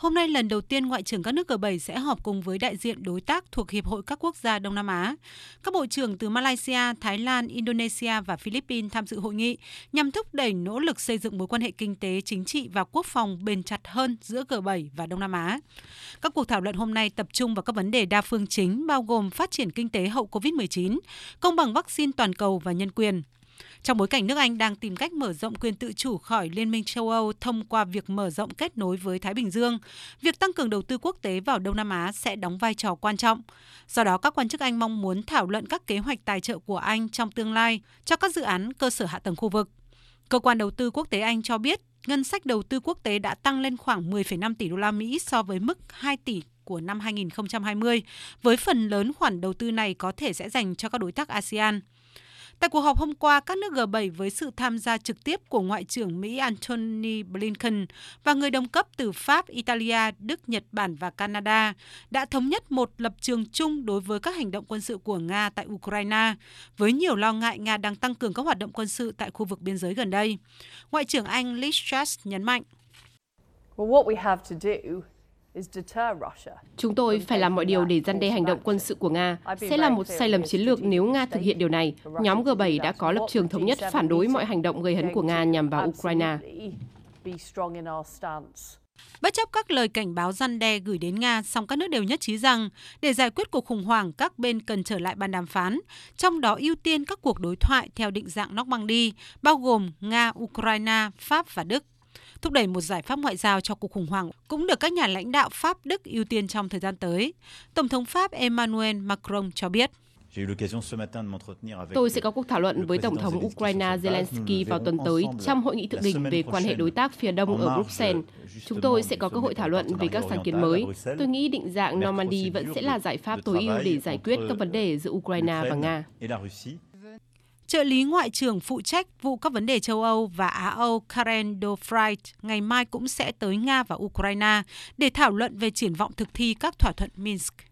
Hôm nay lần đầu tiên Ngoại trưởng các nước G7 sẽ họp cùng với đại diện đối tác thuộc Hiệp hội các quốc gia Đông Nam Á. Các bộ trưởng từ Malaysia, Thái Lan, Indonesia và Philippines tham dự hội nghị nhằm thúc đẩy nỗ lực xây dựng mối quan hệ kinh tế, chính trị và quốc phòng bền chặt hơn giữa G7 và Đông Nam Á. Các cuộc thảo luận hôm nay tập trung vào các vấn đề đa phương chính bao gồm phát triển kinh tế hậu COVID-19, công bằng vaccine toàn cầu và nhân quyền. Trong bối cảnh nước Anh đang tìm cách mở rộng quyền tự chủ khỏi Liên minh châu Âu thông qua việc mở rộng kết nối với Thái Bình Dương, việc tăng cường đầu tư quốc tế vào Đông Nam Á sẽ đóng vai trò quan trọng. Do đó, các quan chức Anh mong muốn thảo luận các kế hoạch tài trợ của Anh trong tương lai cho các dự án cơ sở hạ tầng khu vực. Cơ quan đầu tư quốc tế Anh cho biết ngân sách đầu tư quốc tế đã tăng lên khoảng 10,5 tỷ đô la Mỹ so với mức 2 tỷ của năm 2020, với phần lớn khoản đầu tư này có thể sẽ dành cho các đối tác ASEAN. Tại cuộc họp hôm qua, các nước G7 với sự tham gia trực tiếp của Ngoại trưởng Mỹ Antony Blinken và người đồng cấp từ Pháp, Italia, Đức, Nhật Bản và Canada đã thống nhất một lập trường chung đối với các hành động quân sự của Nga tại Ukraine, với nhiều lo ngại Nga đang tăng cường các hoạt động quân sự tại khu vực biên giới gần đây. Ngoại trưởng Anh Liz Truss nhấn mạnh. Well, Chúng tôi phải làm mọi điều để gian đe hành động quân sự của Nga. Sẽ là một sai lầm chiến lược nếu Nga thực hiện điều này. Nhóm G7 đã có lập trường thống nhất phản đối mọi hành động gây hấn của Nga nhằm vào Ukraine. Bất chấp các lời cảnh báo răn đe gửi đến Nga, song các nước đều nhất trí rằng để giải quyết cuộc khủng hoảng, các bên cần trở lại bàn đàm phán, trong đó ưu tiên các cuộc đối thoại theo định dạng Normandy, bao gồm Nga, Ukraine, Pháp và Đức. Thúc đẩy một giải pháp ngoại giao cho cuộc khủng hoảng cũng được các nhà lãnh đạo Pháp Đức ưu tiên trong thời gian tới. Tổng thống Pháp Emmanuel Macron cho biết. Tôi sẽ có cuộc thảo luận với Tổng thống Ukraine Zelensky vào tuần tới trong hội nghị thượng đỉnh về quan hệ đối tác phía đông ở Bruxelles. Chúng tôi sẽ có cơ hội thảo luận về các sáng kiến mới. Tôi nghĩ định dạng Normandy vẫn sẽ là giải pháp tối ưu để giải quyết các vấn đề giữa Ukraine và Nga. Trợ lý Ngoại trưởng phụ trách vụ các vấn đề châu Âu và Á Âu Karen Dofright ngày mai cũng sẽ tới Nga và Ukraine để thảo luận về triển vọng thực thi các thỏa thuận Minsk.